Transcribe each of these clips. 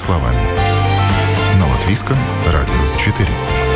словами. На Латвийском радио 4.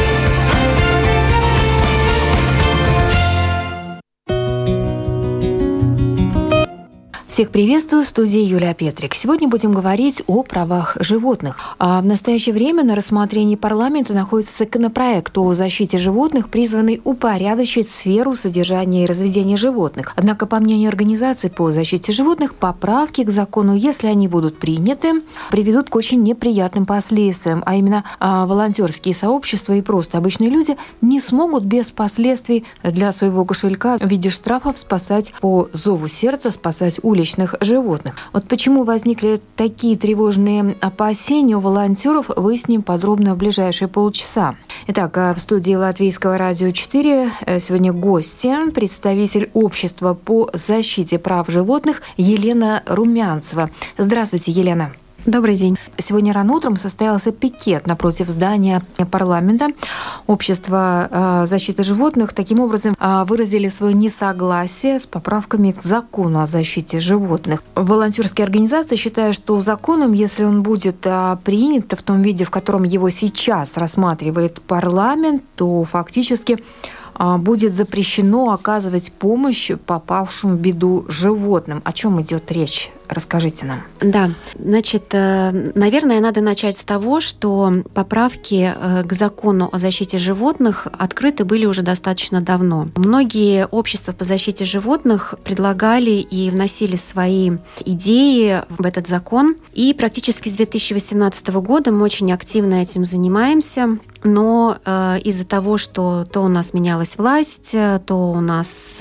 Всех приветствую в студии Юлия Петрик. Сегодня будем говорить о правах животных. А в настоящее время на рассмотрении парламента находится законопроект о защите животных, призванный упорядочить сферу содержания и разведения животных. Однако, по мнению организаций по защите животных, поправки к закону, если они будут приняты, приведут к очень неприятным последствиям, а именно а, волонтерские сообщества и просто обычные люди не смогут без последствий для своего кошелька в виде штрафов спасать по зову сердца, спасать улиц уличных животных. Вот почему возникли такие тревожные опасения у волонтеров, выясним подробно в ближайшие полчаса. Итак, э, в студии Латвийского радио 4 э, сегодня гости, представитель общества по защите прав животных Елена Румянцева. Здравствуйте, Елена. Добрый день. Сегодня рано утром состоялся пикет напротив здания парламента. Общество э, защиты животных таким образом э, выразили свое несогласие с поправками к закону о защите животных. Волонтерские организации считают, что законом, если он будет э, принят в том виде, в котором его сейчас рассматривает парламент, то фактически будет запрещено оказывать помощь попавшим в беду животным. О чем идет речь? Расскажите нам. Да, значит, э, наверное, надо начать с того, что поправки э, к закону о защите животных открыты были уже достаточно давно. Многие общества по защите животных предлагали и вносили свои идеи в этот закон. И практически с 2018 года мы очень активно этим занимаемся. Но э, из-за того, что то у нас менялась власть, то у нас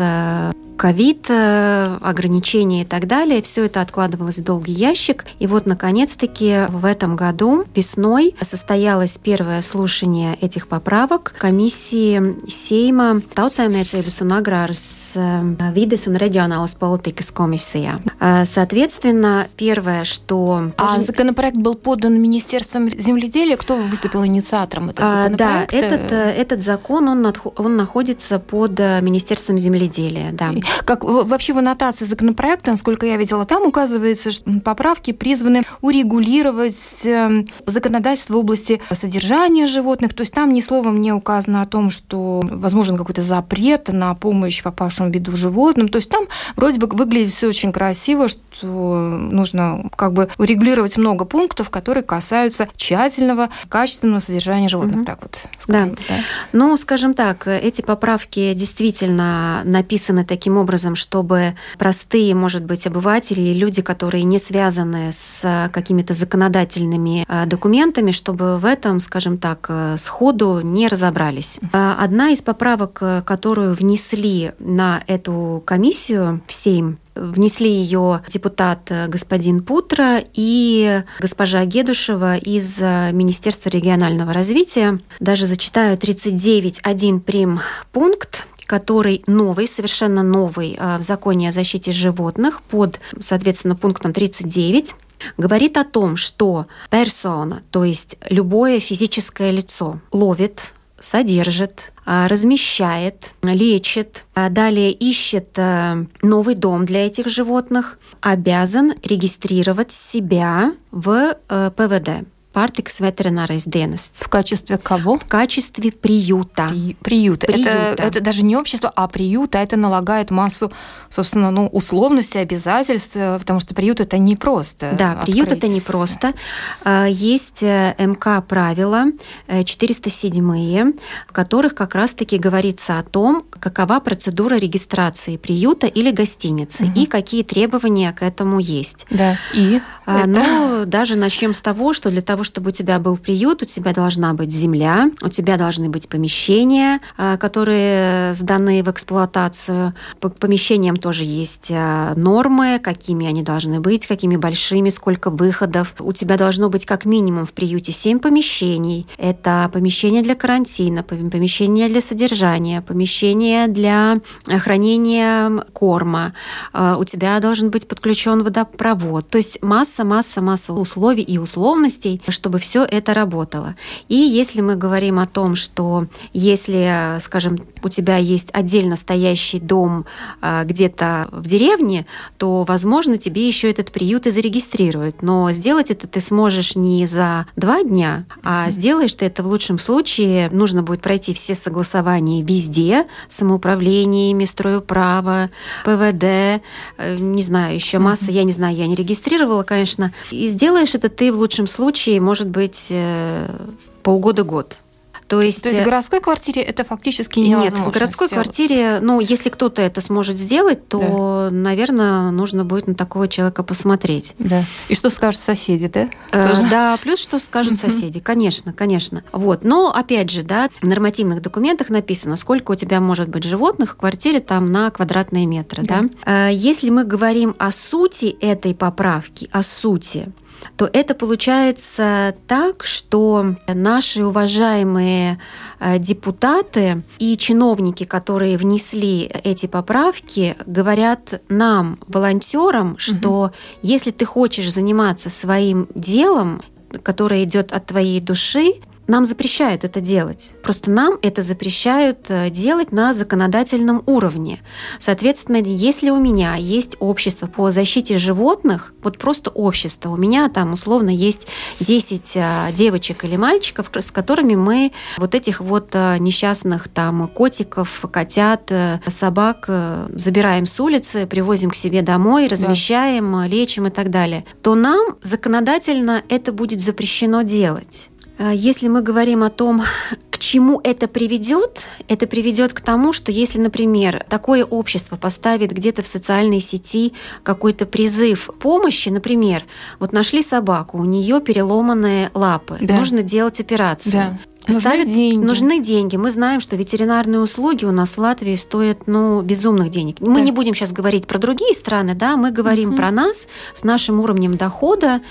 ковид, э, ограничения и так далее. Все это откладывалось в долгий ящик. И вот, наконец-таки, в этом году весной состоялось первое слушание этих поправок комиссии Сейма Таутsaimniecības un agrāras vides un reģionālas политикас комиссия. Соответственно, первое, что... А законопроект был подан Министерством земледелия? Кто выступил инициатором этого законопроекта? Да, этот, э, этот закон, он, он находится под э, Министерством земледелия, да. Как вообще в аннотации законопроекта, насколько я видела, там указывается, что поправки призваны урегулировать эм, законодательство в области содержания животных. То есть там ни словом не указано о том, что возможен какой-то запрет на помощь попавшим в беду животным. То есть там вроде бы выглядит все очень красиво, что нужно как бы урегулировать много пунктов, которые касаются тщательного, качественного содержания животных. Угу. Так вот. Скажем, да. да. Ну, скажем так, эти поправки действительно написаны таким таким образом, чтобы простые, может быть, обыватели люди, которые не связаны с какими-то законодательными э, документами, чтобы в этом, скажем так, э, сходу не разобрались. Э, одна из поправок, которую внесли на эту комиссию в Сейм, Внесли ее депутат господин Путра и госпожа Гедушева из Министерства регионального развития. Даже зачитаю 39.1 прим пункт который новый, совершенно новый э, в законе о защите животных под, соответственно, пунктом 39, говорит о том, что персона, то есть любое физическое лицо, ловит, содержит, э, размещает, лечит, а далее ищет э, новый дом для этих животных, обязан регистрировать себя в ПВД Партикс ветеринарис dienests. В качестве кого? В качестве приюта. При, приюта. приюта. Это, это даже не общество, а приют, а это налагает массу, собственно, ну, условностей, обязательств, потому что приют это не просто. Да, открыть. приют это не просто. А, есть э, МК правила 407, э, в которых как раз-таки говорится о том, какова процедура регистрации приюта или гостиницы угу. и какие требования к этому есть. Да. И? А, это... Ну, даже начнем с того, что для того, чтобы у тебя был приют, у тебя должна быть земля, у тебя должны быть помещения, а, которые сданы в эксплуатацию. По помещениям тоже есть а, нормы, какими они должны быть, какими большими, сколько выходов. У тебя должно быть как минимум в приюте 7 помещений. Это помещение для карантина, помещение для содержания, помещение для хранения корма. У тебя должен быть подключен водопровод. То есть масса масса-масса-масса условий и условностей, чтобы все это работало. И если мы говорим о том, что если, скажем, у тебя есть отдельно стоящий дом а, где-то в деревне, то, возможно, тебе еще этот приют и зарегистрируют. Но сделать это ты сможешь не за два дня, а сделаешь ты это в лучшем случае. Нужно будет пройти все согласования везде, самоуправлениями, стройуправа, ПВД, э, не знаю, еще масса, я не знаю, я не регистрировала, конечно. И сделаешь это ты в лучшем случае, может быть, э, полгода-год. То есть, То есть в э, городской квартире это фактически невозможно. Нет, в городской сделать. квартире, ну, если кто-то это сможет сделать, то, да. наверное, нужно будет на такого человека посмотреть. Да. И что скажут соседи, да? Э, да, плюс что скажут соседи, конечно, конечно. Вот. Но опять же, да, в нормативных документах написано, сколько у тебя может быть животных в квартире там на квадратные метры, да. да? Э, если мы говорим о сути этой поправки, о сути, то это получается так, что наши уважаемые э, депутаты и чиновники, которые внесли эти поправки, говорят нам, волонтерам, что угу. если ты хочешь заниматься своим делом, которое идет от твоей души, нам запрещают это делать. Просто нам это запрещают э, делать на законодательном уровне. Соответственно, если у меня есть общество по защите животных, вот просто общество, у меня там условно есть 10 э, девочек или мальчиков, с которыми мы вот этих вот э, несчастных там котиков, котят, собак забираем с улицы, привозим к себе домой, размещаем, да. лечим и так далее, то нам законодательно это будет запрещено делать. А если мы говорим о том, к чему это приведет, это приведет к тому, что если, например, такое общество поставит где-то в социальной сети какой-то призыв помощи, например, вот нашли собаку, у нее переломанные лапы, да. нужно делать операцию. Да. Нужны ставят, деньги. Нужны деньги. Мы знаем, что ветеринарные услуги у нас в Латвии стоят ну, безумных денег. Мы не будем сейчас говорить про другие страны, да, мы говорим угу. про нас с нашим уровнем дохода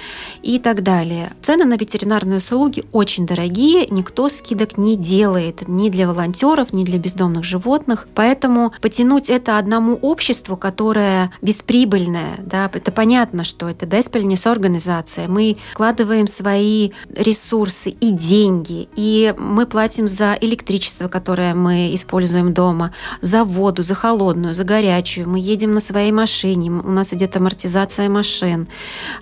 и так далее. Цены на ветеринарные услуги очень дорогие, никто скидок не делает ни для волонтеров, ни для бездомных животных. Поэтому потянуть это одному обществу, которое бесприбыльное, да, это понятно, что это бесприбыльная организация. Мы вкладываем свои ресурсы и деньги, и мы платим за электричество, которое мы используем дома, за воду, за холодную, за горячую. Мы едем на своей машине, у нас идет амортизация машин,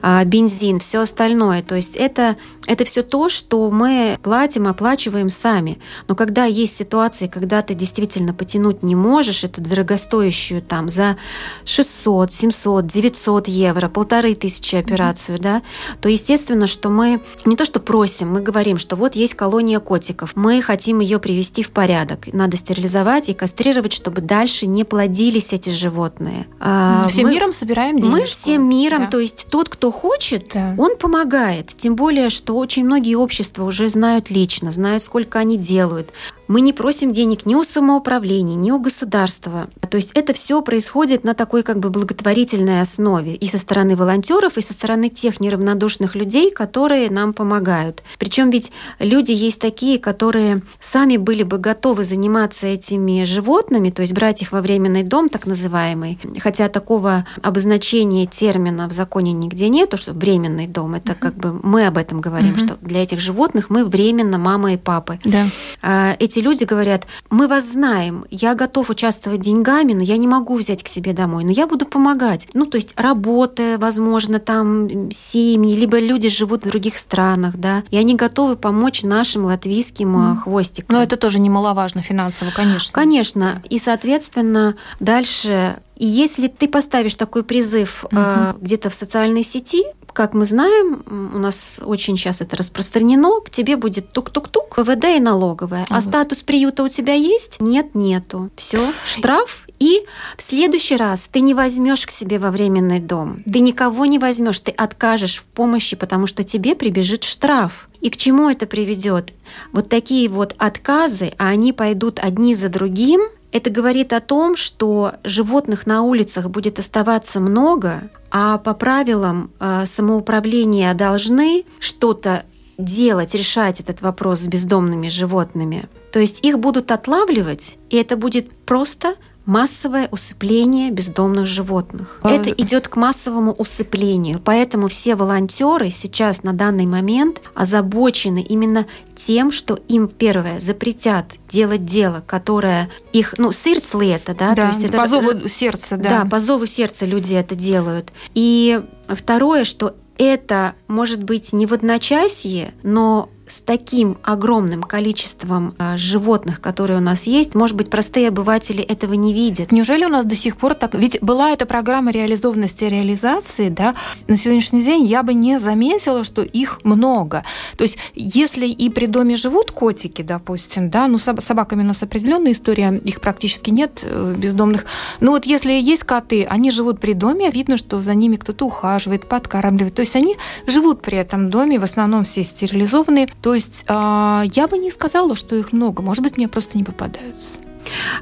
а, бензин, все остальное. То есть это, это все то, что мы платим, оплачиваем сами. Но когда есть ситуации, когда ты действительно потянуть не можешь эту дорогостоящую там за 600, 700, 900 евро, полторы тысячи операцию, mm-hmm. да, то естественно, что мы не то что просим, мы говорим, что вот есть колония котиков. Мы хотим ее привести в порядок. Надо стерилизовать и кастрировать, чтобы дальше не плодились эти животные. А, всем мы, миром собираем денежку. Мы всем миром, да. то есть тот, кто хочет, да. он помогает. Тем более, что очень многие общества уже знают лично, знают, сколько они делают. Мы не просим денег ни у самоуправления, ни у государства. То есть это все происходит на такой как бы благотворительной основе и со стороны волонтеров, и со стороны тех неравнодушных людей, которые нам помогают. Причем ведь люди есть такие, которые сами были бы готовы заниматься этими животными, то есть брать их во временный дом, так называемый. Хотя такого обозначения термина в законе нигде нет, что временный дом. Это как бы мы об этом говорим, uh-huh. что для этих животных мы временно мама и папы. Да. А, эти люди говорят, мы вас знаем, я готов участвовать деньгами, но я не могу взять к себе домой, но я буду помогать. Ну, то есть работа, возможно, там семьи, либо люди живут в других странах, да, и они готовы помочь нашим латвийским mm. хвостикам. Но это тоже немаловажно финансово, конечно. Конечно. И, соответственно, дальше и если ты поставишь такой призыв угу. э, где-то в социальной сети, как мы знаем, у нас очень сейчас это распространено, к тебе будет тук-тук-тук, ПВД и налоговая. А статус приюта у тебя есть? Нет, нету. Все, штраф. И в следующий раз ты не возьмешь к себе во временный дом. Ты никого не возьмешь, ты откажешь в помощи, потому что тебе прибежит штраф. И к чему это приведет? Вот такие вот отказы, а они пойдут одни за другим, это говорит о том, что животных на улицах будет оставаться много, а по правилам э, самоуправления должны что-то делать, решать этот вопрос с бездомными животными. То есть их будут отлавливать, и это будет просто массовое усыпление бездомных животных. А... Это идет к массовому усыплению. Поэтому все волонтеры сейчас на данный момент озабочены именно тем, что им первое запретят делать дело, которое их, ну, сердце это, да? да То есть это по зову сердца, да. Да, по зову сердца люди это делают. И второе, что это может быть не в одночасье, но с таким огромным количеством э, животных, которые у нас есть, может быть, простые обыватели этого не видят. Неужели у нас до сих пор так... Ведь была эта программа реализованности реализации, да, на сегодняшний день я бы не заметила, что их много. То есть, если и при доме живут котики, допустим, да, ну, собаками у нас определенная история, их практически нет э, бездомных. Но вот если есть коты, они живут при доме, видно, что за ними кто-то ухаживает, подкармливает. То есть, они живут при этом доме, в основном все стерилизованные. То есть а, я бы не сказала, что их много. Может быть, мне просто не попадаются.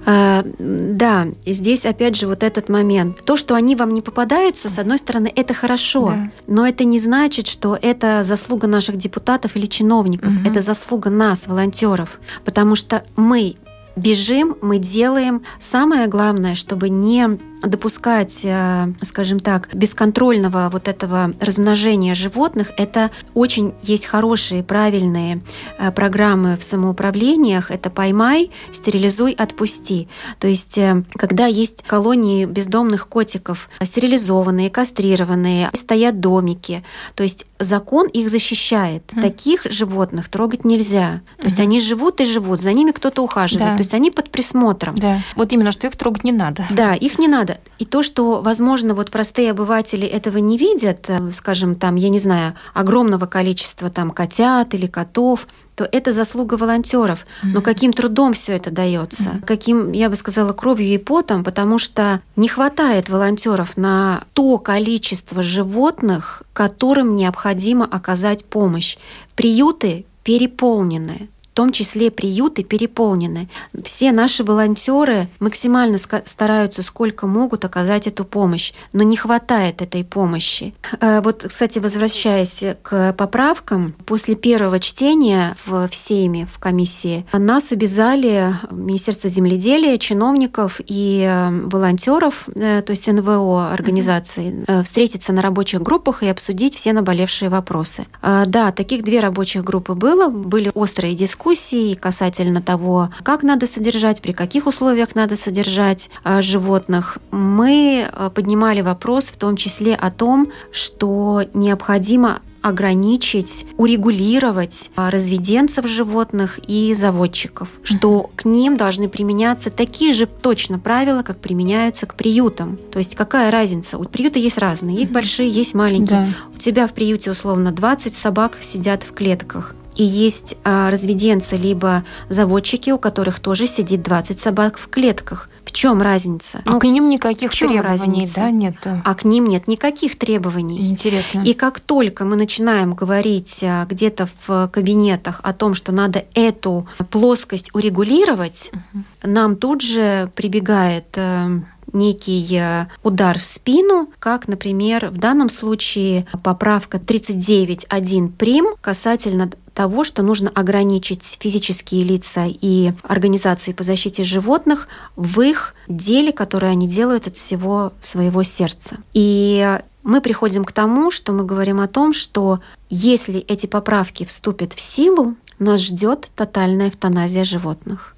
А, да, здесь опять же вот этот момент. То, что они вам не попадаются, с одной стороны, это хорошо, да. но это не значит, что это заслуга наших депутатов или чиновников, угу. это заслуга нас, волонтеров, потому что мы бежим, мы делаем. Самое главное, чтобы не допускать, э, скажем так, бесконтрольного вот этого размножения животных, это очень есть хорошие, правильные э, программы в самоуправлениях. Это «поймай», «стерилизуй», «отпусти». То есть, э, когда есть колонии бездомных котиков, стерилизованные, кастрированные, стоят домики, то есть закон их защищает. Mm. Таких животных трогать нельзя. То есть mm-hmm. они живут и живут, за ними кто-то ухаживает. Да. То есть они под присмотром. Да. Вот именно, что их трогать не надо. Да, их не надо надо. И то, что, возможно, вот простые обыватели этого не видят, э, скажем, там, я не знаю, огромного количества там котят или котов, то это заслуга волонтеров. Но каким трудом все это дается? Каким, я бы сказала, кровью и потом, потому что не хватает волонтеров на то количество животных, которым необходимо оказать помощь. Приюты переполнены том числе приюты переполнены. Все наши волонтеры максимально стараются, сколько могут, оказать эту помощь, но не хватает этой помощи. Э, вот, кстати, возвращаясь к поправкам, после первого чтения в, в Сейме, в комиссии, нас обязали Министерство земледелия, чиновников и э, волонтеров, э, то есть НВО организации, встретиться на рабочих группах и обсудить все наболевшие вопросы. Да, таких две рабочих группы было, были острые дискуссии, дискуссий касательно того, как надо содержать, при каких условиях надо содержать а, животных. Мы а, поднимали вопрос в том числе о том, что необходимо ограничить, урегулировать а, разведенцев животных и заводчиков, что к ним должны применяться такие же точно правила, как применяются к приютам. То есть какая разница? У приюта есть разные, есть большие, есть маленькие. Да. У тебя в приюте условно 20 собак сидят в клетках. И есть а, разведенцы, либо заводчики, у которых тоже сидит 20 собак в клетках. В чем разница? А ну, к ним никаких требований, разница? да, нет? А к ним нет никаких требований. Интересно. И как только мы начинаем говорить а, где-то в кабинетах о том, что надо эту плоскость урегулировать, угу. нам тут же прибегает э, некий э, удар в спину, как, например, в данном случае поправка 39.1 прим касательно того, что нужно ограничить физические лица и организации по защите животных в их деле, которое они делают от всего своего сердца. И мы приходим к тому, что мы говорим о том, что если эти поправки вступят в силу, нас ждет тотальная эвтаназия животных.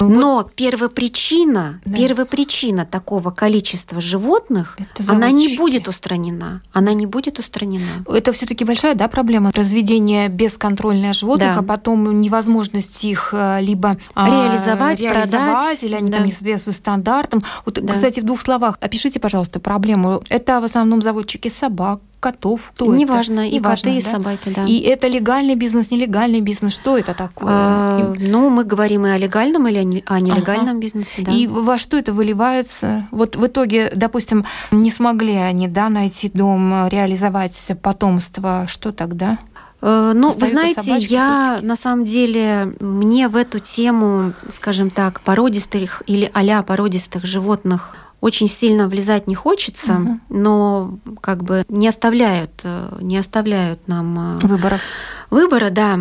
Но первопричина, да. первопричина такого количества животных, она не будет устранена. Она не будет устранена. Это все-таки большая да, проблема разведения бесконтрольных животных, да. а потом невозможность их э, либо а, реализовать, реализовать продать, или они да. там не соответствуют стандартам. Вот, да. кстати, в двух словах опишите, пожалуйста, проблему. Это в основном заводчики собак, котов. Кто Неважно, это? и Неважно, коты, и да? собаки, да. И это легальный бизнес, нелегальный бизнес, что это такое? А, ну, мы говорим и о легальном или о нелегальном ага. бизнесе, да. И во что это выливается? Вот в итоге, допустим, не смогли они да, найти дом, реализовать потомство, что тогда? Э, ну, вы знаете, собачки, я котики. на самом деле, мне в эту тему, скажем так, породистых или а породистых животных очень сильно влезать не хочется, угу. но как бы не оставляют, э, не оставляют нам выбора. Выбора, да.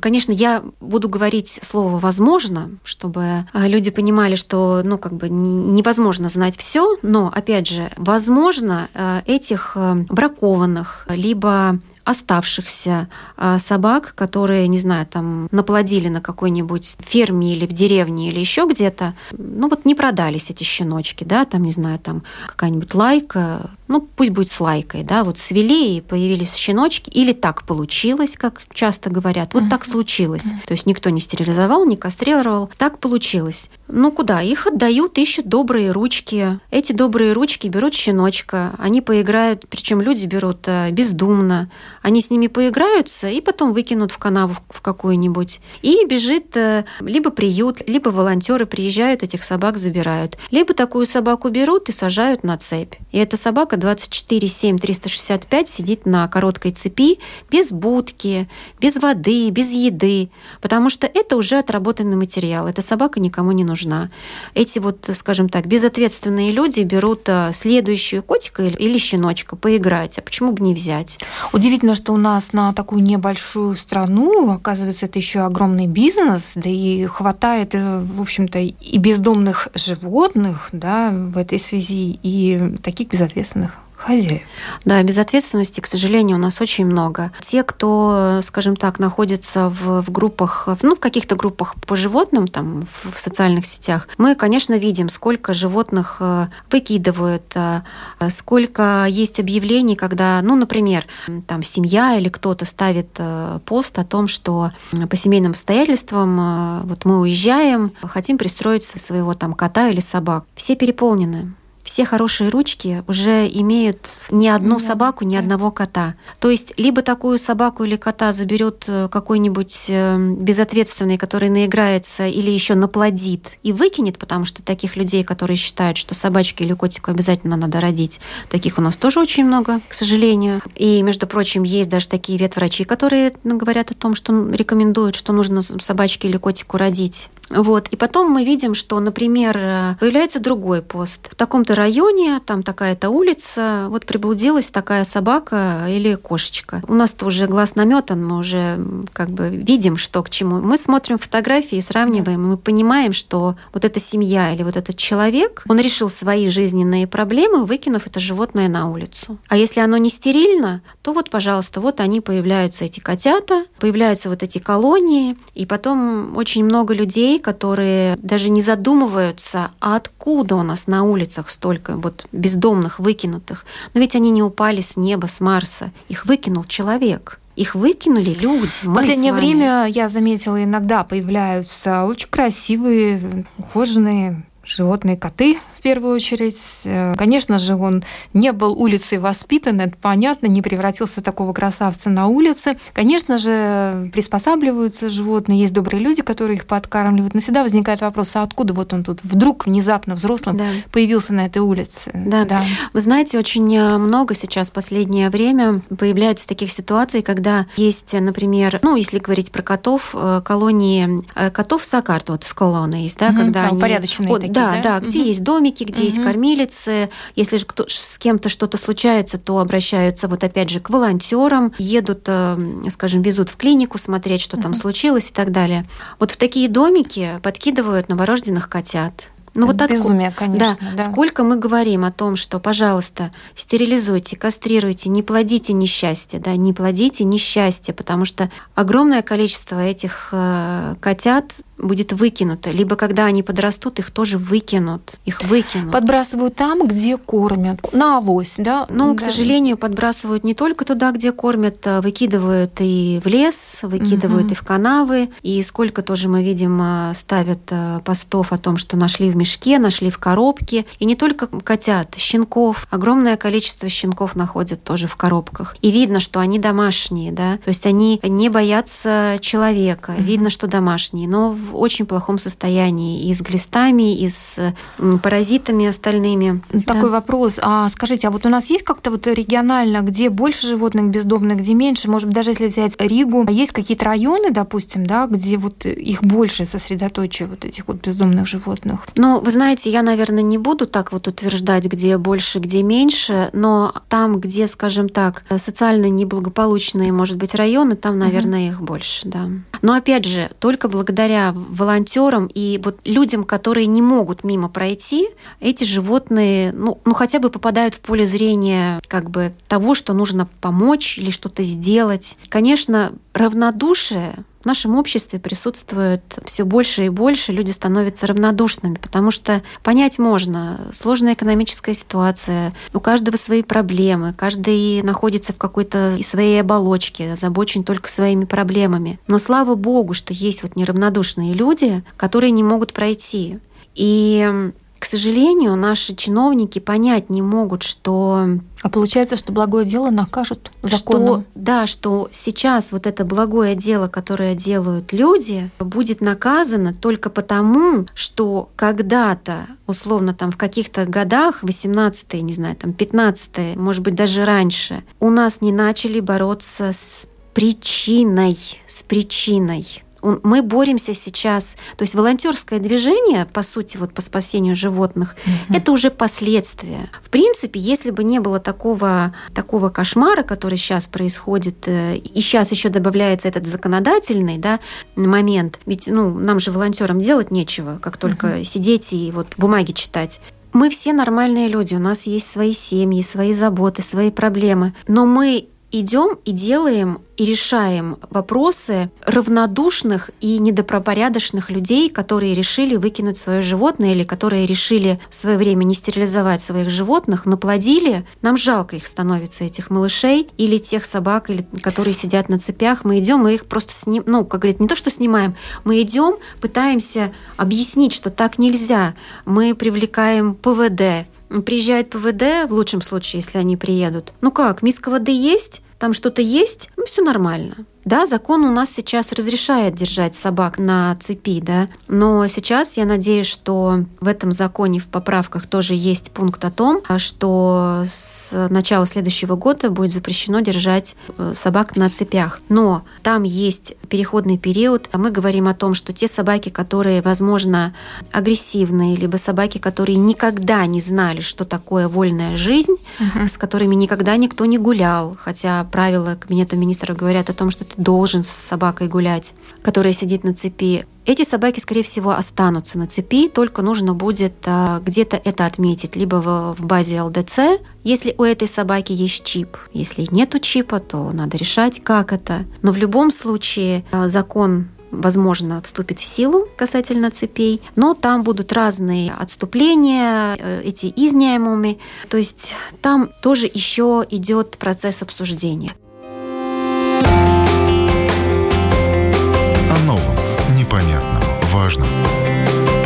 Конечно, я буду говорить слово «возможно», чтобы а, люди понимали, что ну, как бы невозможно знать все, но, опять же, возможно, э, этих э, бракованных, либо оставшихся а, собак, которые, не знаю, там наплодили на какой-нибудь ферме или в деревне или еще где-то, ну вот не продались эти щеночки, да, там, не знаю, там какая-нибудь лайка, ну пусть будет с лайкой, да, вот свели и появились щеночки, или так получилось, как часто говорят, вот так случилось. То есть никто не стерилизовал, не кастрировал, так получилось. Ну куда? Их отдают, ищут добрые ручки. Эти добрые ручки берут щеночка, они поиграют, причем люди берут э, бездумно, они с ними поиграются и потом выкинут в канаву в какую-нибудь. И бежит э, либо приют, либо волонтеры приезжают, этих собак забирают. Либо такую собаку берут и сажают на цепь. И эта собака 24-7-365 сидит на короткой цепи без будки, без воды, без еды, потому что это уже отработанный материал. Эта собака никому не нужна. Эти вот, скажем так, безответственные люди берут э, следующую котика или щеночка поиграть. А почему бы не взять? Удивительно, что у нас на такую небольшую страну, оказывается, это еще огромный бизнес, да и хватает, э, в общем-то, и бездомных животных да, в этой связи, и таких безответственных хозяев. Да, безответственности, к сожалению, у нас очень много. Те, кто, скажем так, находится в, в группах, ну, в каких-то группах по животным, там, в, в социальных сетях, мы, конечно, видим, сколько животных э, выкидывают, э, сколько есть объявлений, когда, ну, например, там, семья или кто-то ставит э, пост о том, что по семейным обстоятельствам вот мы уезжаем, хотим пристроить своего там кота или собак. Все переполнены все хорошие ручки уже имеют ни одну собаку, ни одного кота. То есть либо такую собаку или кота заберет э, какой-нибудь э, безответственный, который наиграется или еще наплодит и выкинет, потому что таких людей, которые считают, что собачки или котику обязательно надо родить, таких у нас тоже очень много, к сожалению. И, между прочим, есть даже такие ветврачи, которые ну, говорят о том, что рекомендуют, что нужно собачке или котику родить. Вот. И потом мы видим, что, например, э, появляется другой пост. В таком-то районе, там такая-то улица, вот приблудилась такая собака или кошечка. У нас-то уже глаз наметан, мы уже как бы видим, что к чему. Мы смотрим фотографии сравниваем, мы понимаем, что вот эта семья или вот этот человек, он решил свои жизненные проблемы, выкинув это животное на улицу. А если оно не стерильно, то вот, пожалуйста, вот они появляются, эти котята, появляются вот эти колонии, и потом очень много людей, которые даже не задумываются, а откуда у нас на улицах столько вот бездомных, выкинутых. Но ведь они не упали с неба, с Марса. Их выкинул человек. Их выкинули люди. В последнее время, я заметила, иногда появляются очень красивые, ухоженные животные коты в первую очередь. Э, конечно же, он не был улицей воспитан, это понятно, не превратился в такого красавца на улице. Конечно же, приспосабливаются животные, есть добрые люди, которые их подкармливают, но всегда возникает вопрос, а откуда вот он тут вдруг внезапно взрослым да. появился на этой улице? Да. да. Вы знаете, очень э, много сейчас в последнее время появляется таких ситуаций, когда есть, например, ну, если говорить про котов, э, колонии котов Сакарт, вот с колонны есть, да, угу, когда они... порядочные вот, такие, да, да, да, где угу. есть домики, где угу. есть кормилицы. Если же кто, с кем-то что-то случается, то обращаются вот опять же к волонтерам, едут, э, скажем, везут в клинику смотреть, что угу. там случилось и так далее. Вот в такие домики подкидывают новорожденных котят. Ну вот безумие, откуда, конечно. Да. да. Сколько мы говорим о том, что, пожалуйста, стерилизуйте, кастрируйте, не плодите несчастье, да, не плодите несчастье, потому что огромное количество этих э, котят будет выкинуто. Либо когда они подрастут, их тоже выкинут. Их выкинут. Подбрасывают там, где кормят. На авось, да? Но, да. к сожалению, подбрасывают не только туда, где кормят, а выкидывают и в лес, выкидывают угу. и в канавы. И сколько тоже мы видим, а, ставят а, постов о том, что нашли в мешке, нашли в коробке. И не только котят, щенков. Огромное количество щенков находят тоже в коробках. И видно, что они домашние, да? То есть они не боятся человека. Угу. Видно, что домашние. Но в очень плохом состоянии и с глистами, и с паразитами остальными. Такой да. вопрос. А скажите, а вот у нас есть как-то вот регионально, где больше животных бездомных, где меньше? Может быть, даже если взять Ригу, есть какие-то районы, допустим, да, где вот их больше сосредоточие вот этих вот бездомных животных? Ну, вы знаете, я, наверное, не буду так вот утверждать, где больше, где меньше, но там, где, скажем так, социально неблагополучные, может быть, районы, там, наверное, угу. их больше, да. Но опять же, только благодаря волонтерам и вот людям, которые не могут мимо пройти, эти животные, ну, ну хотя бы попадают в поле зрения как бы того, что нужно помочь или что-то сделать. Конечно, равнодушие в нашем обществе присутствует все больше и больше, люди становятся равнодушными, потому что понять можно, сложная экономическая ситуация, у каждого свои проблемы, каждый находится в какой-то своей оболочке, озабочен только своими проблемами. Но слава богу, что есть вот неравнодушные люди, которые не могут пройти. И к сожалению, наши чиновники понять не могут, что... А получается, что благое дело накажут законом? Что, да, что сейчас вот это благое дело, которое делают люди, будет наказано только потому, что когда-то, условно, там в каких-то годах, 18 не знаю, там 15 может быть, даже раньше, у нас не начали бороться с причиной, с причиной мы боремся сейчас, то есть волонтерское движение, по сути, вот по спасению животных, угу. это уже последствия. В принципе, если бы не было такого, такого кошмара, который сейчас происходит, э, и сейчас еще добавляется этот законодательный да, момент, ведь ну, нам же волонтерам делать нечего, как только угу. сидеть и вот бумаги читать. Мы все нормальные люди, у нас есть свои семьи, свои заботы, свои проблемы, но мы идем и делаем и решаем вопросы равнодушных и недопропорядочных людей, которые решили выкинуть свое животное или которые решили в свое время не стерилизовать своих животных, наплодили. Нам жалко их становится, этих малышей или тех собак, или, которые сидят на цепях. Мы идем, мы их просто снимаем, ну, как говорит, не то, что снимаем, мы идем, пытаемся объяснить, что так нельзя. Мы привлекаем ПВД, Приезжает ПВД, в лучшем случае, если они приедут. Ну как, миска воды есть? Там что-то есть? Ну, все нормально. Да, закон у нас сейчас разрешает держать собак на цепи, да, но сейчас я надеюсь, что в этом законе, в поправках тоже есть пункт о том, что с начала следующего года будет запрещено держать э, собак на цепях. Но там есть переходный период. Мы говорим о том, что те собаки, которые, возможно, агрессивные, либо собаки, которые никогда не знали, что такое вольная жизнь, угу. с которыми никогда никто не гулял, хотя правила Кабинета министров говорят о том, что должен с собакой гулять, которая сидит на цепи. Эти собаки, скорее всего, останутся на цепи, только нужно будет а, где-то это отметить, либо в, в базе ЛДЦ, если у этой собаки есть чип. Если нету чипа, то надо решать, как это. Но в любом случае а, закон возможно, вступит в силу касательно цепей, но там будут разные отступления, э, эти изняемыми, то есть там тоже еще идет процесс обсуждения.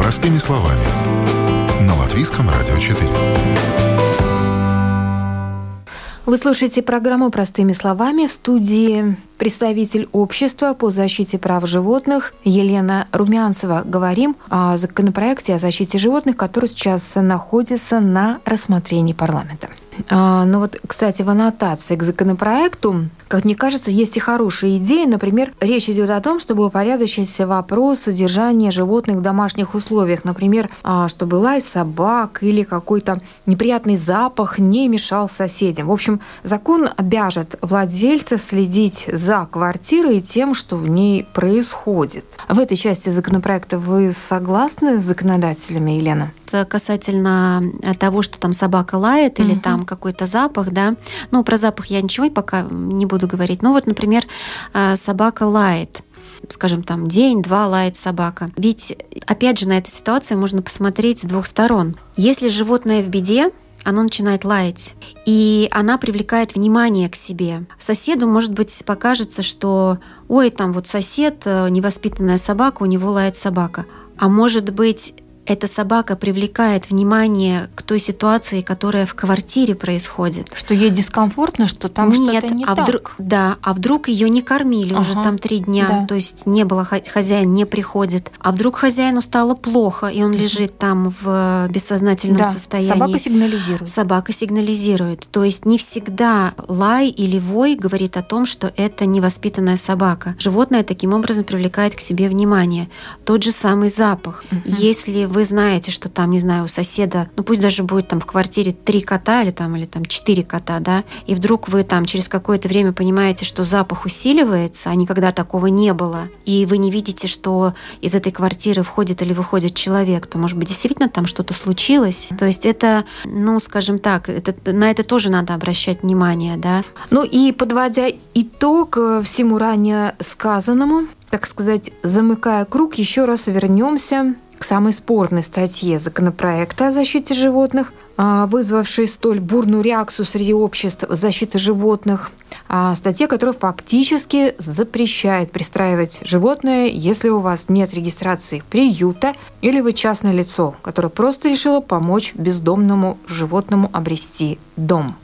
Простыми словами. На Латвийском радио 4. Вы слушаете программу «Простыми словами» в студии представитель общества по защите прав животных Елена Румянцева. Говорим о законопроекте о защите животных, который сейчас находится на рассмотрении парламента. А, ну вот, кстати, в аннотации к законопроекту, как мне кажется, есть и хорошие идеи. Например, речь идет о том, чтобы упорядочить вопрос содержания животных в домашних условиях. Например, а, чтобы лай собак или какой-то неприятный запах не мешал соседям. В общем, закон обяжет владельцев следить за квартирой и тем, что в ней происходит. В этой части законопроекта вы согласны с законодателями, Елена? Касательно того, что там собака лает или угу. там какой-то запах, да. Ну, про запах я ничего пока не буду говорить. Ну, вот, например, а, собака лает скажем, там день-два лает собака. Ведь, опять же, на эту ситуацию можно посмотреть с двух сторон. Если животное в беде, оно начинает лаять, и она привлекает внимание к себе. Соседу, может быть, покажется, что ой, там вот сосед, э, невоспитанная собака, у него лает собака. А может быть, эта собака привлекает внимание к той ситуации, которая в квартире происходит. Что ей дискомфортно, что там Нет, что-то не а так. вдруг, да, а вдруг ее не кормили уже Ага, там три дня, да. то есть не было хо- хозяин не приходит, а вдруг хозяину стало плохо и он лежит там в э, бессознательном Да, состоянии. собака сигнализирует. Собака сигнализирует. То есть не всегда лай или вой говорит о том, что это невоспитанная собака. Животное таким образом привлекает к себе внимание. Тот же самый запах. Мгм. Если вы знаете, что там, не знаю, у соседа, ну пусть даже будет там в квартире три кота или там, или там четыре кота, да, и вдруг вы там через какое-то время понимаете, что запах усиливается, а никогда такого не было, и вы не видите, что из этой квартиры входит или выходит человек, то, может быть, действительно там что-то случилось. То есть это, ну, скажем так, это, на это тоже надо обращать внимание, да. Ну и подводя итог э, всему ранее сказанному, так сказать, замыкая круг, еще раз вернемся к самой спорной статье законопроекта о защите животных, а, вызвавшей столь бурную реакцию среди обществ защиты животных. А, Статья, которая фактически запрещает пристраивать животное, если у вас нет регистрации приюта или вы частное лицо, которое просто решило помочь бездомному животному обрести дом.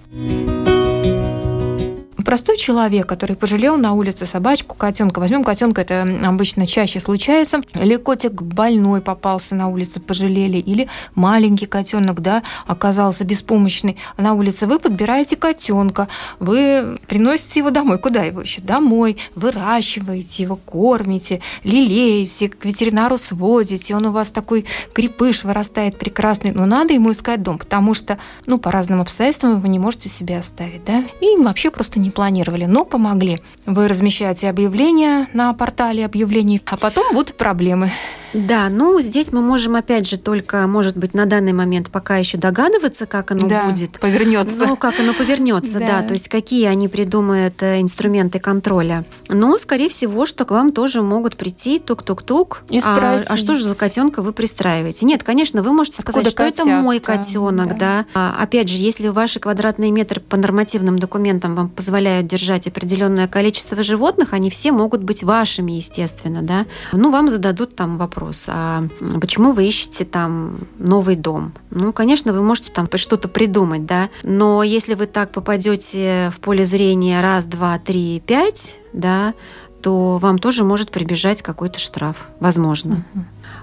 Простой человек, который пожалел на улице собачку, котенка. Возьмем котенка, это обычно чаще случается. Или котик больной попался на улице, пожалели. Или маленький котенок, да, оказался беспомощный на улице. Вы подбираете котенка, вы приносите его домой. Куда его еще? Домой. Выращиваете его, кормите, лелеете, к ветеринару сводите. Он у вас такой крепыш вырастает прекрасный. Но надо ему искать дом, потому что, ну, по разным обстоятельствам вы не можете себе оставить, да. И вообще просто не планировали, но помогли. Вы размещаете объявления на портале объявлений, а потом будут проблемы. Да, ну здесь мы можем опять же только, может быть, на данный момент пока еще догадываться, как оно да, будет. повернется. Ну, как оно повернется, да. Да. То есть какие они придумают э, инструменты контроля. Но, скорее всего, что к вам тоже могут прийти тук-тук-тук. И а, а что же за котенка вы пристраиваете? Нет, конечно, вы можете сказать, Откуда что это котята? мой котенок, да. А, опять же, если ваши квадратные метры по нормативным документам вам позволяют держать определенное количество животных, они все могут быть вашими, естественно, да. Ну, вам зададут там вопрос, а почему вы ищете там новый дом? Ну, конечно, вы можете там что-то придумать, да, но если вы так попадете в поле зрения раз, два, три, пять, да, то вам тоже может прибежать какой-то штраф, возможно.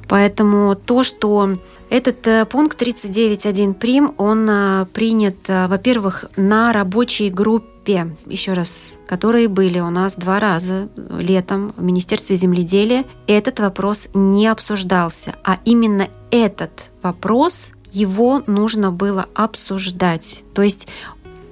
Поэтому то, что этот э, пункт 39.1 прим, он э, принят, э, во-первых, на рабочей группе, еще раз, которые были у нас два раза летом в Министерстве земледелия, этот вопрос не обсуждался, а именно этот вопрос его нужно было обсуждать. То есть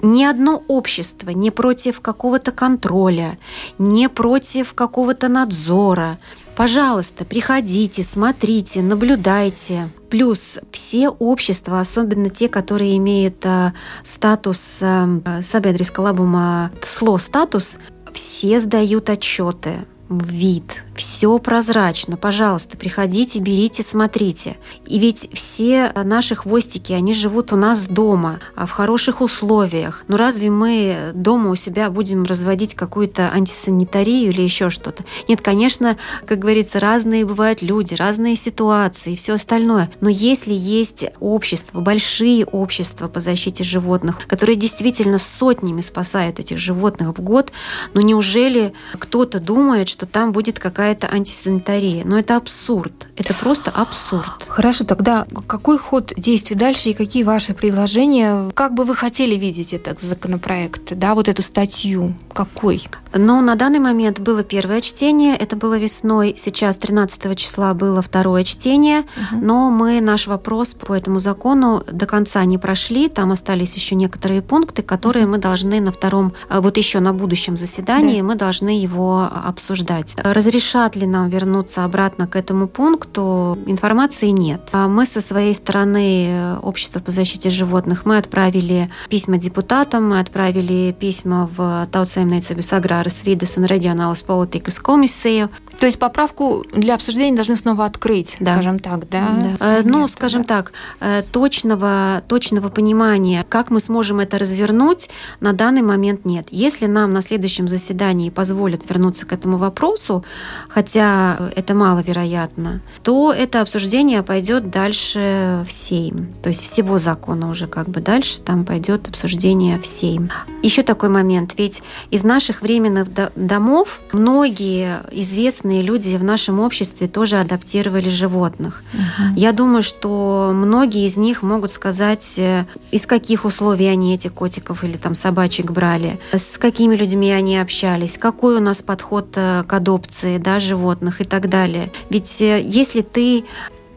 ни одно общество не против какого-то контроля, не против какого-то надзора. Пожалуйста, приходите, смотрите, наблюдайте. Плюс все общества, особенно те, которые имеют э, статус э, Сабедрис Калабума СЛО статус, все сдают отчеты вид, все прозрачно. Пожалуйста, приходите, берите, смотрите. И ведь все наши хвостики, они живут у нас дома, а в хороших условиях. Но разве мы дома у себя будем разводить какую-то антисанитарию или еще что-то? Нет, конечно, как говорится, разные бывают люди, разные ситуации и все остальное. Но если есть общества, большие общества по защите животных, которые действительно сотнями спасают этих животных в год, ну неужели кто-то думает, что там будет какая-то антисанитария? Ну это абсурд. Это просто абсурд. Хорошо, тогда какой ход действий дальше и какие ваши предложения? Как бы вы хотели видеть этот законопроект, да, вот эту статью? Какой? Но на данный момент было первое чтение, это было весной, сейчас 13 числа было второе чтение, но мы наш вопрос по этому закону до конца не прошли, там остались еще некоторые пункты, которые мы должны на втором, э, вот еще на будущем заседании, Да. мы должны его обсуждать. Разрешат ли нам вернуться обратно к этому пункту, информации нет. А Мы со своей стороны, э, Общество по защите животных, мы отправили письма депутатам, мы отправили письма в Таутсаймнейце Аграрис Видес un Reģionālas politikas komisiju. То есть поправку для обсуждения должны снова открыть, да. скажем так, да? да. Э, ну, скажем да. так, э, точного, точного понимания, как мы сможем это развернуть, на данный момент нет. Если нам на следующем заседании позволят вернуться к этому вопросу, хотя это маловероятно, то это обсуждение пойдет дальше в Сейм. То есть всего закона уже как бы дальше там пойдет обсуждение в Сейм. Еще такой момент, ведь из наших временных домов многие известные люди в нашем обществе тоже адаптировали животных. Угу. Я думаю, что многие из них могут сказать, э, из каких условий они этих котиков или там собачек брали, с какими людьми они общались, какой у нас подход э, к адопции да, животных и так далее. Ведь э, если ты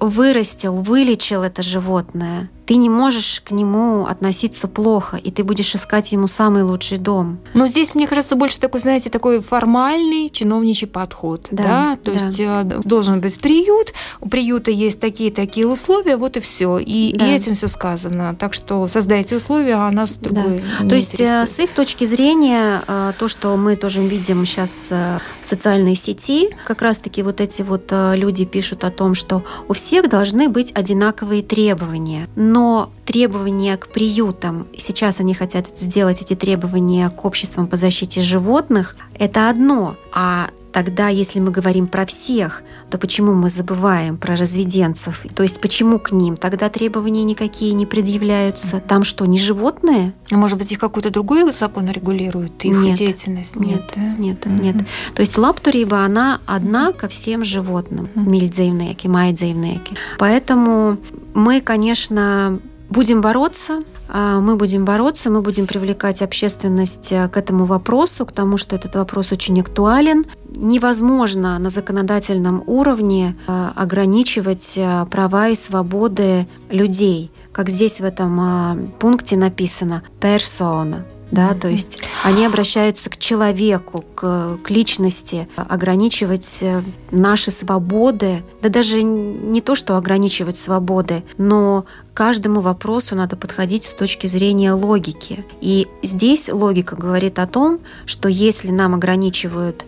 вырастил, вылечил это животное, ты не можешь к нему относиться плохо, и ты будешь искать ему самый лучший дом. Но здесь, мне кажется, больше такой, знаете, такой формальный чиновничий подход. Да, да? То да. есть э, должен быть приют, у приюта есть такие-такие условия, вот и все. И, да. и этим все сказано. Так что создайте условия, а нас другое да. То есть э, с их точки зрения, э, то, что мы тоже видим сейчас в социальной сети, как раз-таки вот эти вот люди пишут о том, что у всех должны быть одинаковые требования но требования к приютам, сейчас они хотят сделать эти требования к обществам по защите животных, это одно. А Тогда, если мы говорим про всех, то почему мы забываем про разведенцев? То есть почему к ним тогда требования никакие не предъявляются? Там что, не животные? А может быть, их какой-то другой закон регулирует, их нет, деятельность? Нет, нет, нет. Mm-hmm. нет. То есть лаптуриба, она одна ко всем животным. Mm-hmm. Мильдзейвнеки, майдзейвнеки. Поэтому мы, конечно, будем бороться, а, мы будем бороться, мы будем привлекать общественность э, к этому вопросу, к тому, что этот вопрос очень актуален. Невозможно на законодательном уровне э, ограничивать э, права и свободы людей, как здесь в этом пункте написано «персона» да, то есть они обращаются к человеку, к, к личности, ограничивать э, наши свободы, да даже не то, что ограничивать свободы, но каждому вопросу надо подходить с точки зрения логики. И здесь логика говорит о том, что если нам ограничивают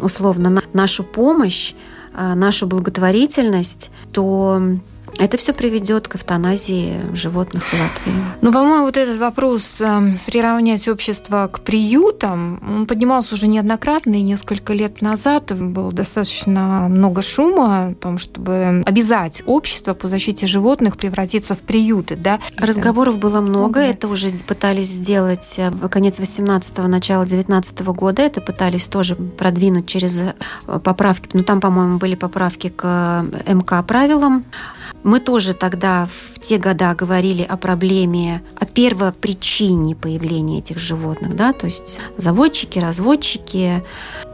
условно нашу помощь, э, нашу благотворительность, то это все приведет к эвтаназии животных в Латвии. Ну, по-моему, вот этот вопрос э, приравнять общество к приютам, он поднимался уже неоднократно, и несколько лет назад было достаточно много шума о том, чтобы обязать общество по защите животных превратиться в приюты. Да? Разговоров было много, да. это уже пытались сделать э, в конец 18-го, начало 19 -го года, это пытались тоже продвинуть через э, поправки, ну там, по-моему, были поправки к МК правилам, мы тоже тогда в те года говорили о проблеме, о первопричине появления этих животных, да, то есть заводчики, разводчики,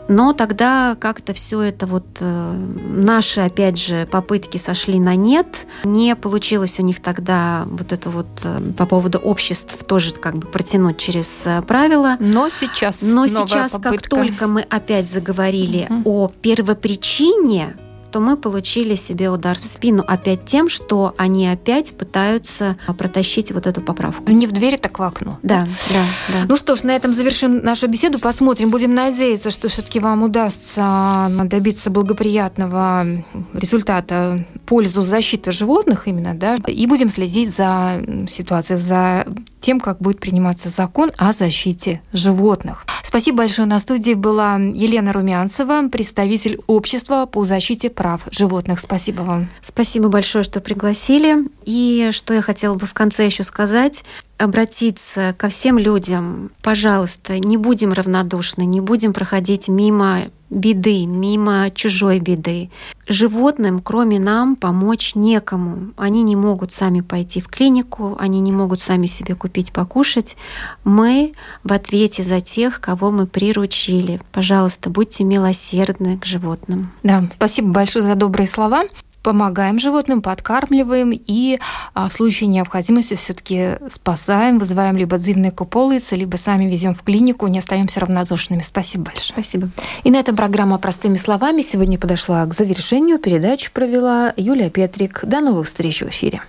но тогда как-то все это вот э, наши, опять же, попытки сошли на нет. Не получилось у них тогда вот это вот э, по поводу обществ тоже как бы протянуть через э, правила. Но сейчас Но сейчас, попытка. как только мы опять заговорили угу. о первопричине то мы получили себе удар в спину опять тем, что они опять пытаются протащить вот эту поправку. Не в двери, так в окно. Да, да, да. Ну что ж, на этом завершим нашу беседу. Посмотрим. Будем надеяться, что все-таки вам удастся добиться благоприятного результата пользу защиты животных именно, да, и будем следить за ситуацией, за тем, как будет приниматься закон о защите животных. Спасибо большое. На студии была Елена Румянцева, представитель общества по защите прав животных. Спасибо вам. Спасибо большое, что пригласили. И что я хотела бы в конце еще сказать, обратиться ко всем людям. Пожалуйста, не будем равнодушны, не будем проходить мимо беды, мимо чужой беды. Животным, кроме нам, помочь некому. Они не могут сами пойти в клинику, они не могут сами себе купить покушать. Мы в ответе за тех, кого мы приручили. Пожалуйста, будьте милосердны к животным. Да, спасибо большое за добрые слова помогаем животным, подкармливаем и а, в случае необходимости все-таки спасаем, вызываем либо дзивные куполицы, либо сами везем в клинику, не остаемся равнодушными. Спасибо большое. Спасибо. И на этом программа «Простыми словами» сегодня подошла к завершению. Передачу провела Юлия Петрик. До новых встреч в эфире.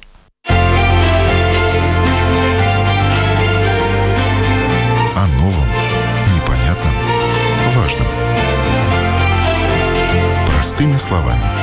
О новом, непонятном, важном. Простыми словами.